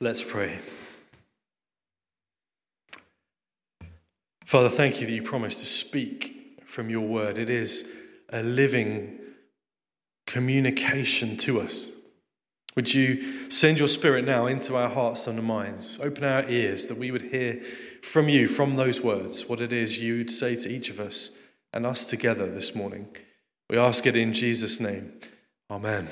Let's pray. Father, thank you that you promised to speak from your word. It is a living communication to us. Would you send your spirit now into our hearts and our minds? Open our ears that we would hear from you, from those words, what it is you'd say to each of us and us together this morning. We ask it in Jesus' name. Amen.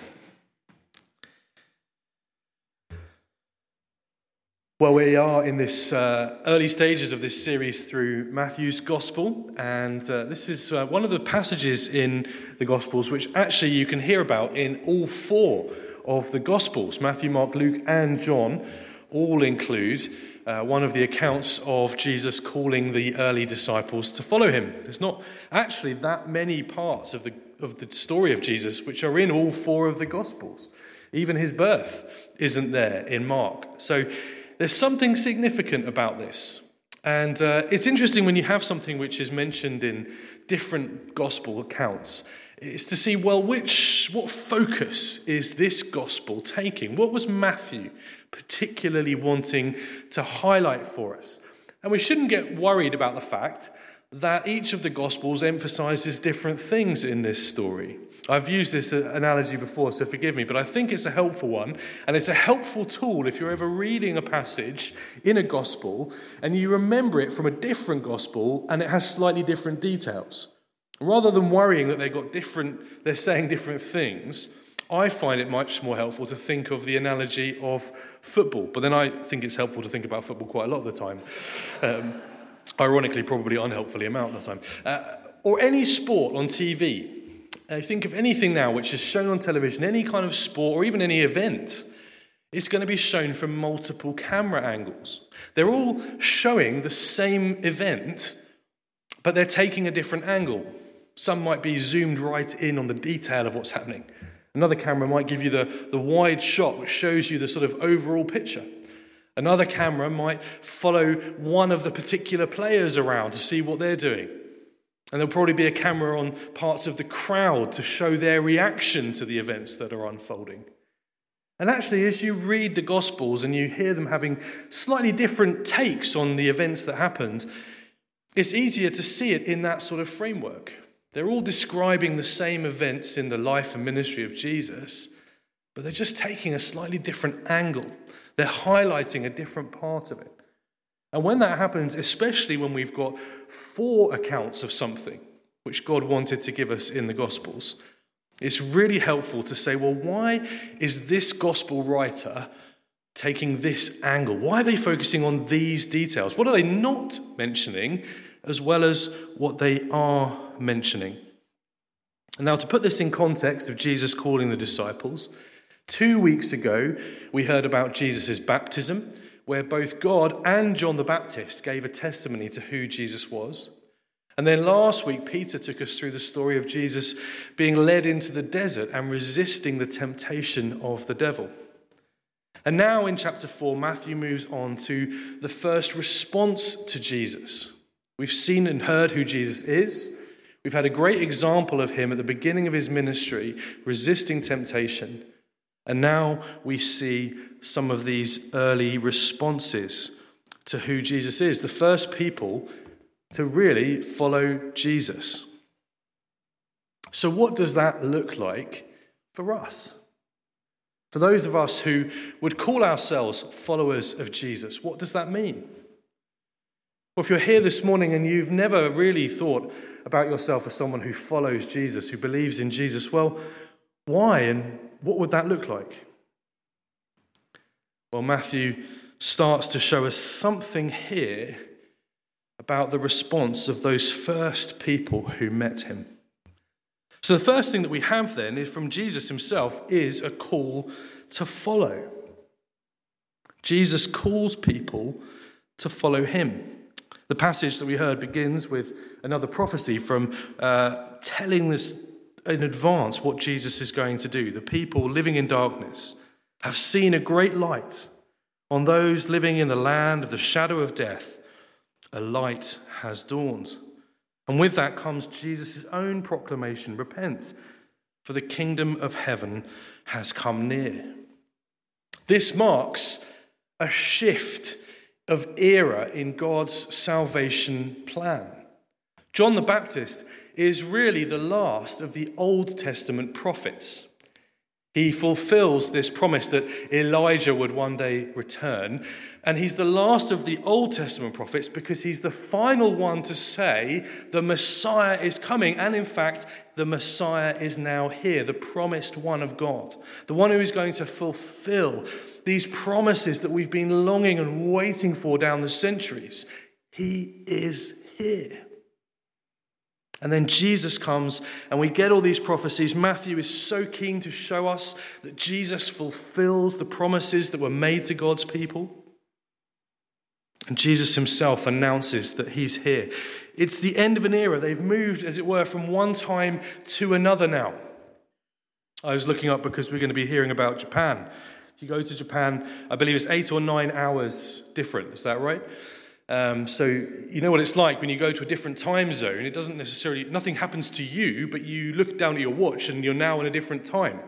Well, we are in this uh, early stages of this series through Matthew's Gospel, and uh, this is uh, one of the passages in the Gospels which actually you can hear about in all four of the Gospels. Matthew, Mark, Luke, and John all include uh, one of the accounts of Jesus calling the early disciples to follow him. There's not actually that many parts of the, of the story of Jesus which are in all four of the Gospels. Even his birth isn't there in Mark. So there's something significant about this. And uh, it's interesting when you have something which is mentioned in different gospel accounts, is to see, well, which, what focus is this gospel taking? What was Matthew particularly wanting to highlight for us? And we shouldn't get worried about the fact that each of the Gospels emphasizes different things in this story. I've used this analogy before, so forgive me, but I think it's a helpful one, and it's a helpful tool if you're ever reading a passage in a Gospel and you remember it from a different Gospel and it has slightly different details. Rather than worrying that they've got different, they're saying different things, I find it much more helpful to think of the analogy of football. But then I think it's helpful to think about football quite a lot of the time. Um, Ironically, probably unhelpfully amount of the time. Uh, or any sport on TV. Uh, think of anything now which is shown on television, any kind of sport or even any event. It's going to be shown from multiple camera angles. They're all showing the same event, but they're taking a different angle. Some might be zoomed right in on the detail of what's happening. Another camera might give you the, the wide shot, which shows you the sort of overall picture. Another camera might follow one of the particular players around to see what they're doing. And there'll probably be a camera on parts of the crowd to show their reaction to the events that are unfolding. And actually, as you read the Gospels and you hear them having slightly different takes on the events that happened, it's easier to see it in that sort of framework. They're all describing the same events in the life and ministry of Jesus, but they're just taking a slightly different angle. They're highlighting a different part of it. And when that happens, especially when we've got four accounts of something which God wanted to give us in the Gospels, it's really helpful to say, well, why is this Gospel writer taking this angle? Why are they focusing on these details? What are they not mentioning, as well as what they are mentioning? And now, to put this in context of Jesus calling the disciples, Two weeks ago, we heard about Jesus' baptism, where both God and John the Baptist gave a testimony to who Jesus was. And then last week, Peter took us through the story of Jesus being led into the desert and resisting the temptation of the devil. And now in chapter 4, Matthew moves on to the first response to Jesus. We've seen and heard who Jesus is. We've had a great example of him at the beginning of his ministry, resisting temptation. And now we see some of these early responses to who Jesus is. The first people to really follow Jesus. So, what does that look like for us? For those of us who would call ourselves followers of Jesus, what does that mean? Well, if you're here this morning and you've never really thought about yourself as someone who follows Jesus, who believes in Jesus, well, why and what would that look like? Well, Matthew starts to show us something here about the response of those first people who met him. So, the first thing that we have then is from Jesus himself is a call to follow. Jesus calls people to follow him. The passage that we heard begins with another prophecy from uh, telling this in advance what Jesus is going to do. The people living in darkness have seen a great light. On those living in the land of the shadow of death, a light has dawned. And with that comes Jesus' own proclamation repent, for the kingdom of heaven has come near. This marks a shift of era in God's salvation plan. John the Baptist is really the last of the Old Testament prophets. He fulfills this promise that Elijah would one day return. And he's the last of the Old Testament prophets because he's the final one to say the Messiah is coming. And in fact, the Messiah is now here, the promised one of God, the one who is going to fulfill these promises that we've been longing and waiting for down the centuries. He is here. And then Jesus comes, and we get all these prophecies. Matthew is so keen to show us that Jesus fulfills the promises that were made to God's people. And Jesus himself announces that he's here. It's the end of an era. They've moved, as it were, from one time to another now. I was looking up because we're going to be hearing about Japan. If you go to Japan, I believe it's eight or nine hours different. Is that right? Um, so you know what it's like when you go to a different time zone. It doesn't necessarily, nothing happens to you, but you look down at your watch and you're now in a different time.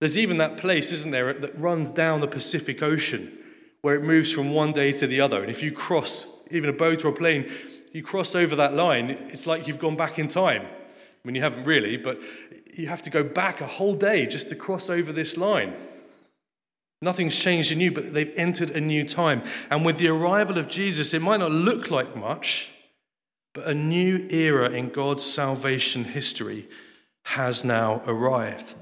There's even that place, isn't there, that runs down the Pacific Ocean where it moves from one day to the other. And if you cross, even a boat or a plane, you cross over that line, it's like you've gone back in time. I mean, you haven't really, but you have to go back a whole day just to cross over this line. Nothing's changed in you, but they've entered a new time. And with the arrival of Jesus, it might not look like much, but a new era in God's salvation history has now arrived.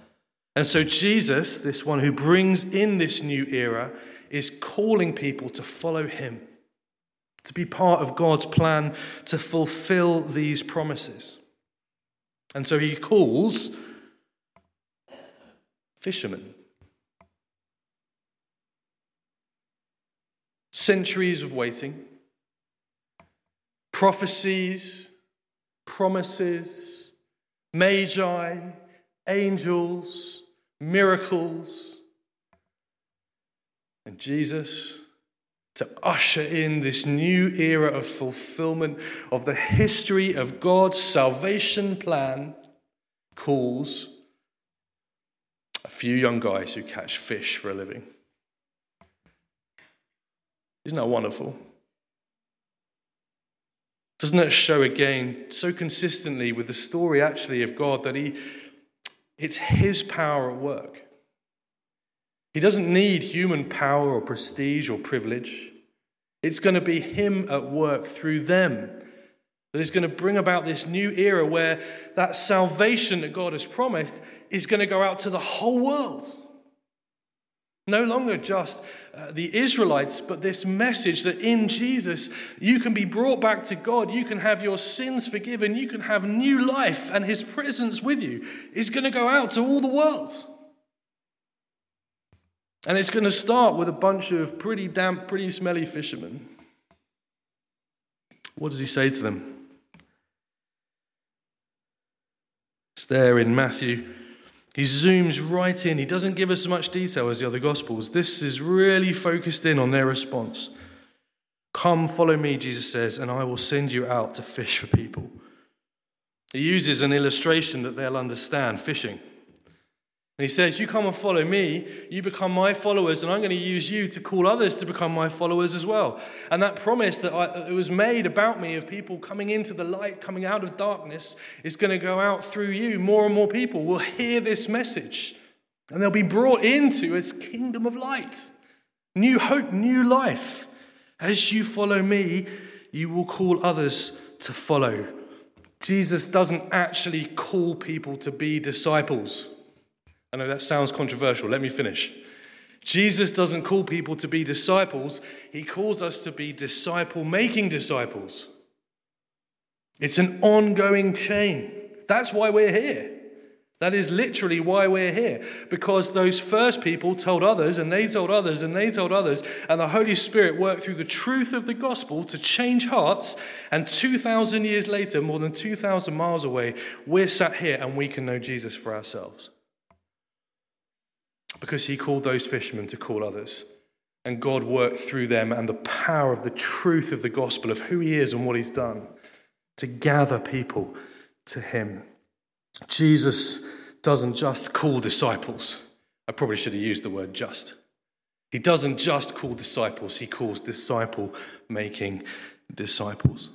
And so, Jesus, this one who brings in this new era, is calling people to follow him, to be part of God's plan to fulfill these promises. And so, he calls fishermen. Centuries of waiting, prophecies, promises, magi, angels, miracles, and Jesus to usher in this new era of fulfillment of the history of God's salvation plan calls a few young guys who catch fish for a living. Isn't that wonderful? Doesn't that show again so consistently with the story actually of God that he it's his power at work. He doesn't need human power or prestige or privilege. It's going to be him at work through them that is going to bring about this new era where that salvation that God has promised is going to go out to the whole world. No longer just uh, the Israelites, but this message that in Jesus you can be brought back to God, you can have your sins forgiven, you can have new life, and His presence with you is going to go out to all the world. And it's going to start with a bunch of pretty damp, pretty smelly fishermen. What does He say to them? It's there in Matthew he zooms right in. He doesn't give us as much detail as the other Gospels. This is really focused in on their response. Come, follow me, Jesus says, and I will send you out to fish for people. He uses an illustration that they'll understand fishing. And he says, You come and follow me, you become my followers, and I'm going to use you to call others to become my followers as well. And that promise that I, it was made about me of people coming into the light, coming out of darkness, is going to go out through you. More and more people will hear this message, and they'll be brought into his kingdom of light. New hope, new life. As you follow me, you will call others to follow. Jesus doesn't actually call people to be disciples. I know that sounds controversial. Let me finish. Jesus doesn't call people to be disciples, he calls us to be disciple making disciples. It's an ongoing chain. That's why we're here. That is literally why we're here. Because those first people told others, and they told others, and they told others, and the Holy Spirit worked through the truth of the gospel to change hearts. And 2,000 years later, more than 2,000 miles away, we're sat here and we can know Jesus for ourselves because he called those fishermen to call others. And God worked through them and the power of the truth of the gospel, of who he is and what he's done, to gather people to him. Jesus doesn't just call disciples. I probably should have used the word just. He doesn't just call disciples, he calls disciple making disciples.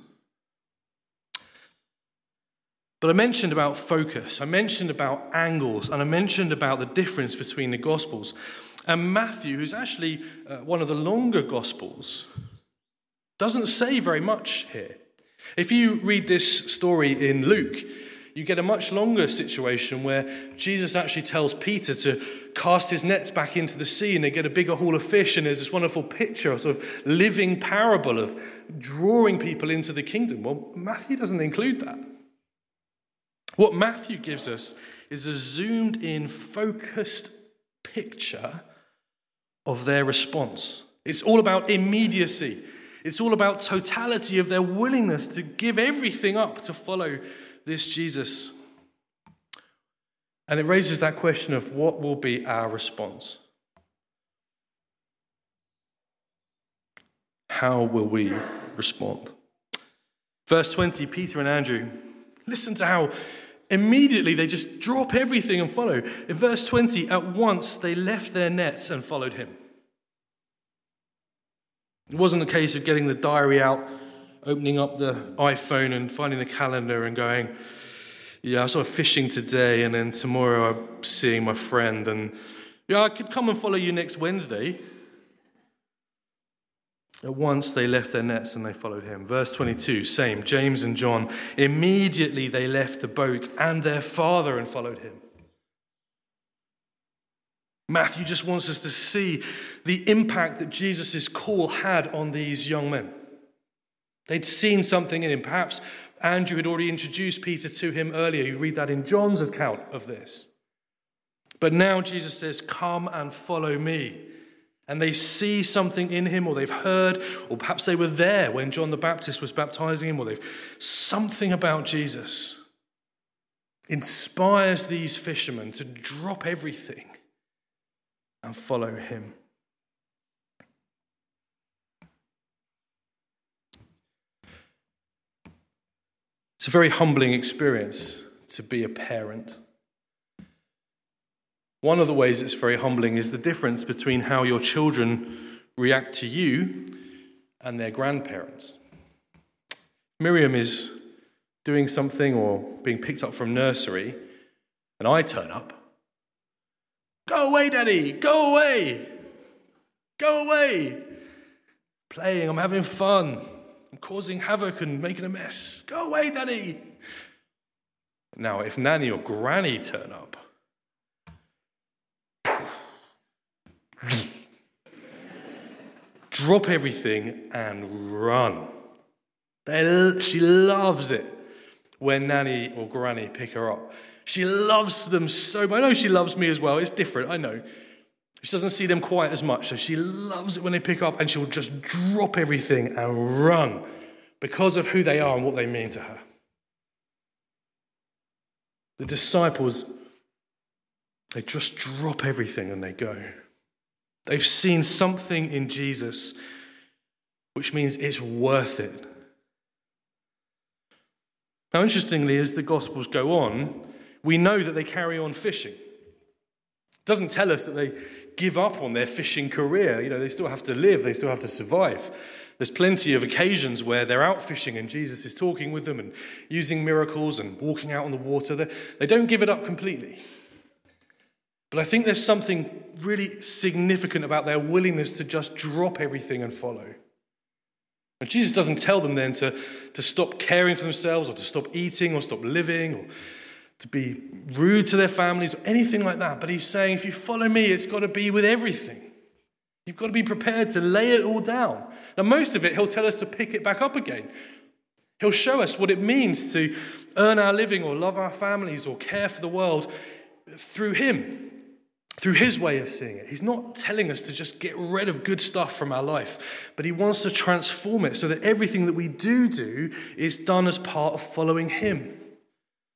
But I mentioned about focus, I mentioned about angles, and I mentioned about the difference between the Gospels. And Matthew, who's actually uh, one of the longer Gospels, doesn't say very much here. If you read this story in Luke, you get a much longer situation where Jesus actually tells Peter to cast his nets back into the sea and they get a bigger haul of fish. And there's this wonderful picture, of sort of living parable of drawing people into the kingdom. Well, Matthew doesn't include that. What Matthew gives us is a zoomed in, focused picture of their response. It's all about immediacy, it's all about totality of their willingness to give everything up to follow this Jesus. And it raises that question of what will be our response? How will we respond? Verse 20 Peter and Andrew, listen to how Immediately, they just drop everything and follow. In verse 20, at once they left their nets and followed him. It wasn't a case of getting the diary out, opening up the iPhone and finding the calendar and going, Yeah, I saw fishing today, and then tomorrow I'm seeing my friend, and yeah, I could come and follow you next Wednesday. At once they left their nets and they followed him. Verse 22, same. James and John, immediately they left the boat and their father and followed him. Matthew just wants us to see the impact that Jesus' call had on these young men. They'd seen something in him. Perhaps Andrew had already introduced Peter to him earlier. You read that in John's account of this. But now Jesus says, Come and follow me and they see something in him, or they've heard, or perhaps they were there when John the Baptist was baptizing him, or they've something about Jesus inspires these fishermen to drop everything and follow him. It's a very humbling experience to be a parent. One of the ways it's very humbling is the difference between how your children react to you and their grandparents. Miriam is doing something or being picked up from nursery, and I turn up. Go away, Daddy! Go away! Go away! Playing, I'm having fun. I'm causing havoc and making a mess. Go away, Daddy! Now, if Nanny or Granny turn up, drop everything and run. She loves it when nanny or granny pick her up. She loves them so much. I know she loves me as well. It's different, I know. She doesn't see them quite as much, so she loves it when they pick up and she'll just drop everything and run because of who they are and what they mean to her. The disciples, they just drop everything and they go. They've seen something in Jesus which means it's worth it. Now, interestingly, as the Gospels go on, we know that they carry on fishing. It doesn't tell us that they give up on their fishing career. You know, they still have to live, they still have to survive. There's plenty of occasions where they're out fishing and Jesus is talking with them and using miracles and walking out on the water. They don't give it up completely. But I think there's something really significant about their willingness to just drop everything and follow. And Jesus doesn't tell them then to, to stop caring for themselves or to stop eating or stop living or to be rude to their families or anything like that. But he's saying, if you follow me, it's got to be with everything. You've got to be prepared to lay it all down. Now, most of it, he'll tell us to pick it back up again. He'll show us what it means to earn our living or love our families or care for the world through him through his way of seeing it. He's not telling us to just get rid of good stuff from our life, but he wants to transform it so that everything that we do do is done as part of following him.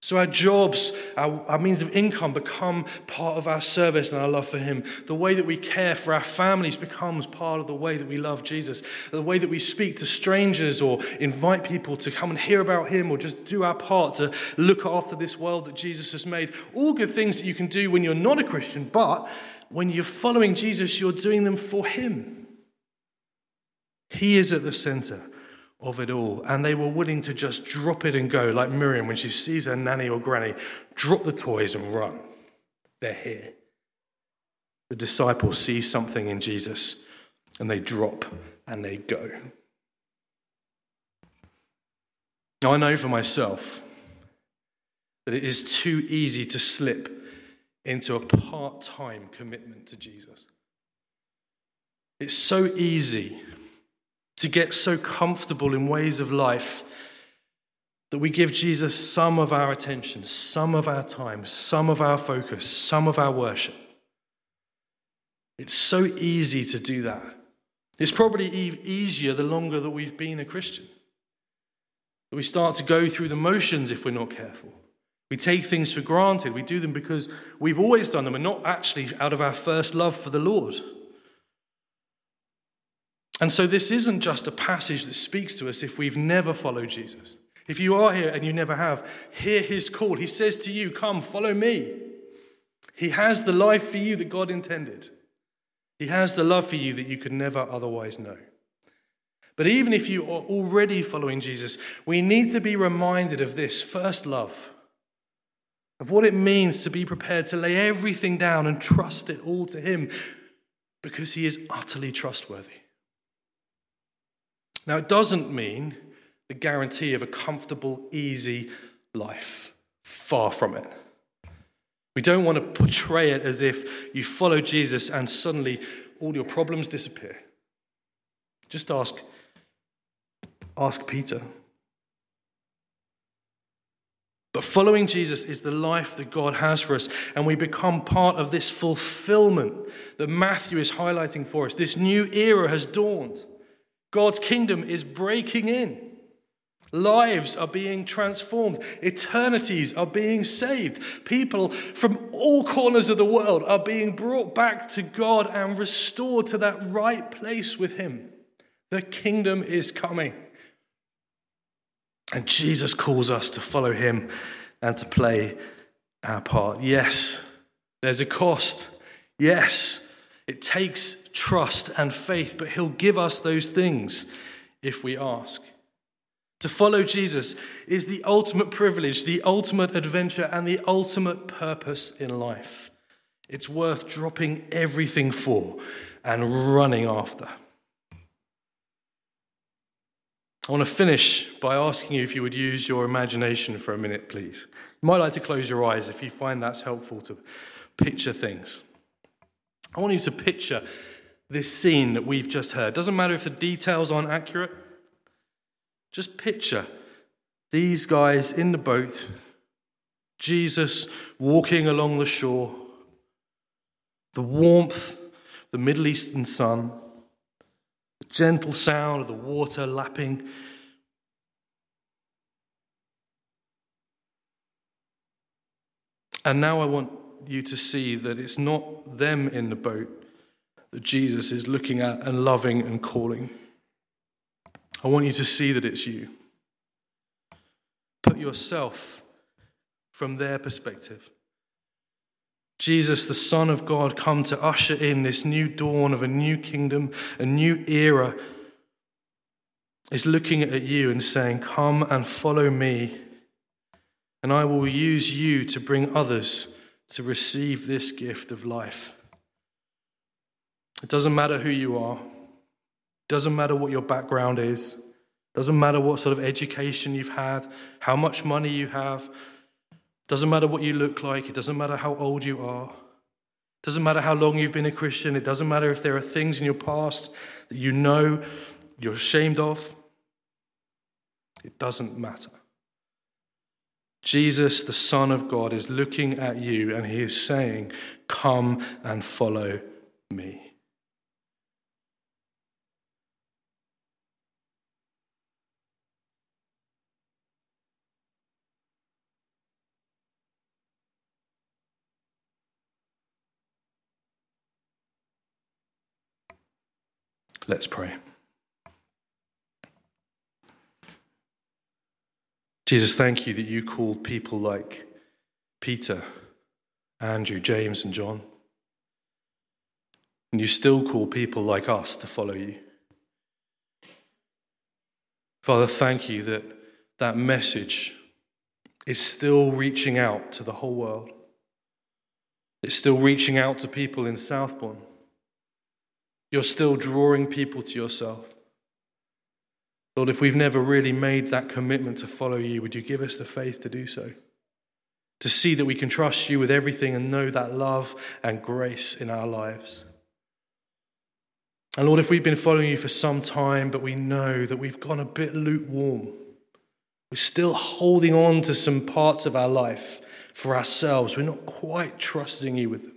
So our jobs, our, our, means of income become part of our service and our love for Him. The way that we care for our families becomes part of the way that we love Jesus. The way that we speak to strangers or invite people to come and hear about Him or just do our part to look after this world that Jesus has made. All good things that you can do when you're not a Christian, but when you're following Jesus, you're doing them for Him. He is at the center of it all. And they were willing to just drop it and go, like Miriam when she sees her nanny or granny, drop the toys and run. They're here. The disciples see something in Jesus and they drop and they go. Now, I know for myself that it is too easy to slip into a part time commitment to Jesus. It's so easy to get so comfortable in ways of life that we give Jesus some of our attention, some of our time, some of our focus, some of our worship. It's so easy to do that. It's probably easier the longer that we've been a Christian. We start to go through the motions if we're not careful. We take things for granted. We do them because we've always done them and not actually out of our first love for the Lord. And so, this isn't just a passage that speaks to us if we've never followed Jesus. If you are here and you never have, hear his call. He says to you, Come, follow me. He has the life for you that God intended, He has the love for you that you could never otherwise know. But even if you are already following Jesus, we need to be reminded of this first love, of what it means to be prepared to lay everything down and trust it all to Him because He is utterly trustworthy. Now, it doesn't mean the guarantee of a comfortable, easy life. Far from it. We don't want to portray it as if you follow Jesus and suddenly all your problems disappear. Just ask, ask Peter. But following Jesus is the life that God has for us, and we become part of this fulfillment that Matthew is highlighting for us. This new era has dawned. God's kingdom is breaking in. Lives are being transformed. Eternities are being saved. People from all corners of the world are being brought back to God and restored to that right place with Him. The kingdom is coming. And Jesus calls us to follow Him and to play our part. Yes, there's a cost. Yes, it takes trust and faith, but He'll give us those things if we ask. To follow Jesus is the ultimate privilege, the ultimate adventure, and the ultimate purpose in life. It's worth dropping everything for and running after. I want to finish by asking you if you would use your imagination for a minute, please. You might like to close your eyes if you find that's helpful to picture things. I want you to picture this scene that we've just heard. Doesn't matter if the details aren't accurate. Just picture these guys in the boat, Jesus walking along the shore, the warmth, the Middle Eastern sun, the gentle sound of the water lapping. And now I want you to see that it's not them in the boat that Jesus is looking at and loving and calling. I want you to see that it's you. Put yourself from their perspective. Jesus, the Son of God, come to usher in this new dawn of a new kingdom, a new era, is looking at you and saying, Come and follow me, and I will use you to bring others to receive this gift of life. It doesn't matter who you are. It doesn't matter what your background is. It doesn't matter what sort of education you've had, how much money you have. It doesn't matter what you look like. It doesn't matter how old you are. It doesn't matter how long you've been a Christian. It doesn't matter if there are things in your past that you know you're ashamed of. It doesn't matter. Jesus, the Son of God, is looking at you and he is saying, Come and follow me. Let's pray. Jesus, thank you that you called people like Peter, Andrew, James, and John. And you still call people like us to follow you. Father, thank you that that message is still reaching out to the whole world. It's still reaching out to people in Southbourne. You're still drawing people to yourself. Lord, if we've never really made that commitment to follow you, would you give us the faith to do so? To see that we can trust you with everything and know that love and grace in our lives. And Lord, if we've been following you for some time, but we know that we've gone a bit lukewarm, we're still holding on to some parts of our life for ourselves, we're not quite trusting you with them.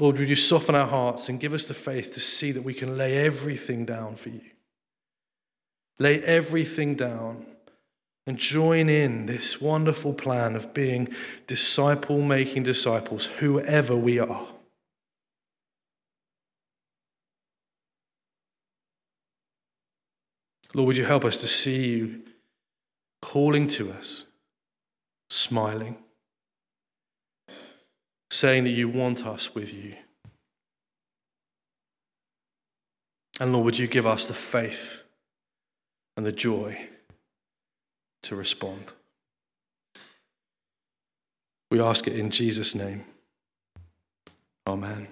Lord, would you soften our hearts and give us the faith to see that we can lay everything down for you? Lay everything down and join in this wonderful plan of being disciple making disciples, whoever we are. Lord, would you help us to see you calling to us, smiling, saying that you want us with you? And Lord, would you give us the faith? And the joy to respond. We ask it in Jesus' name. Amen.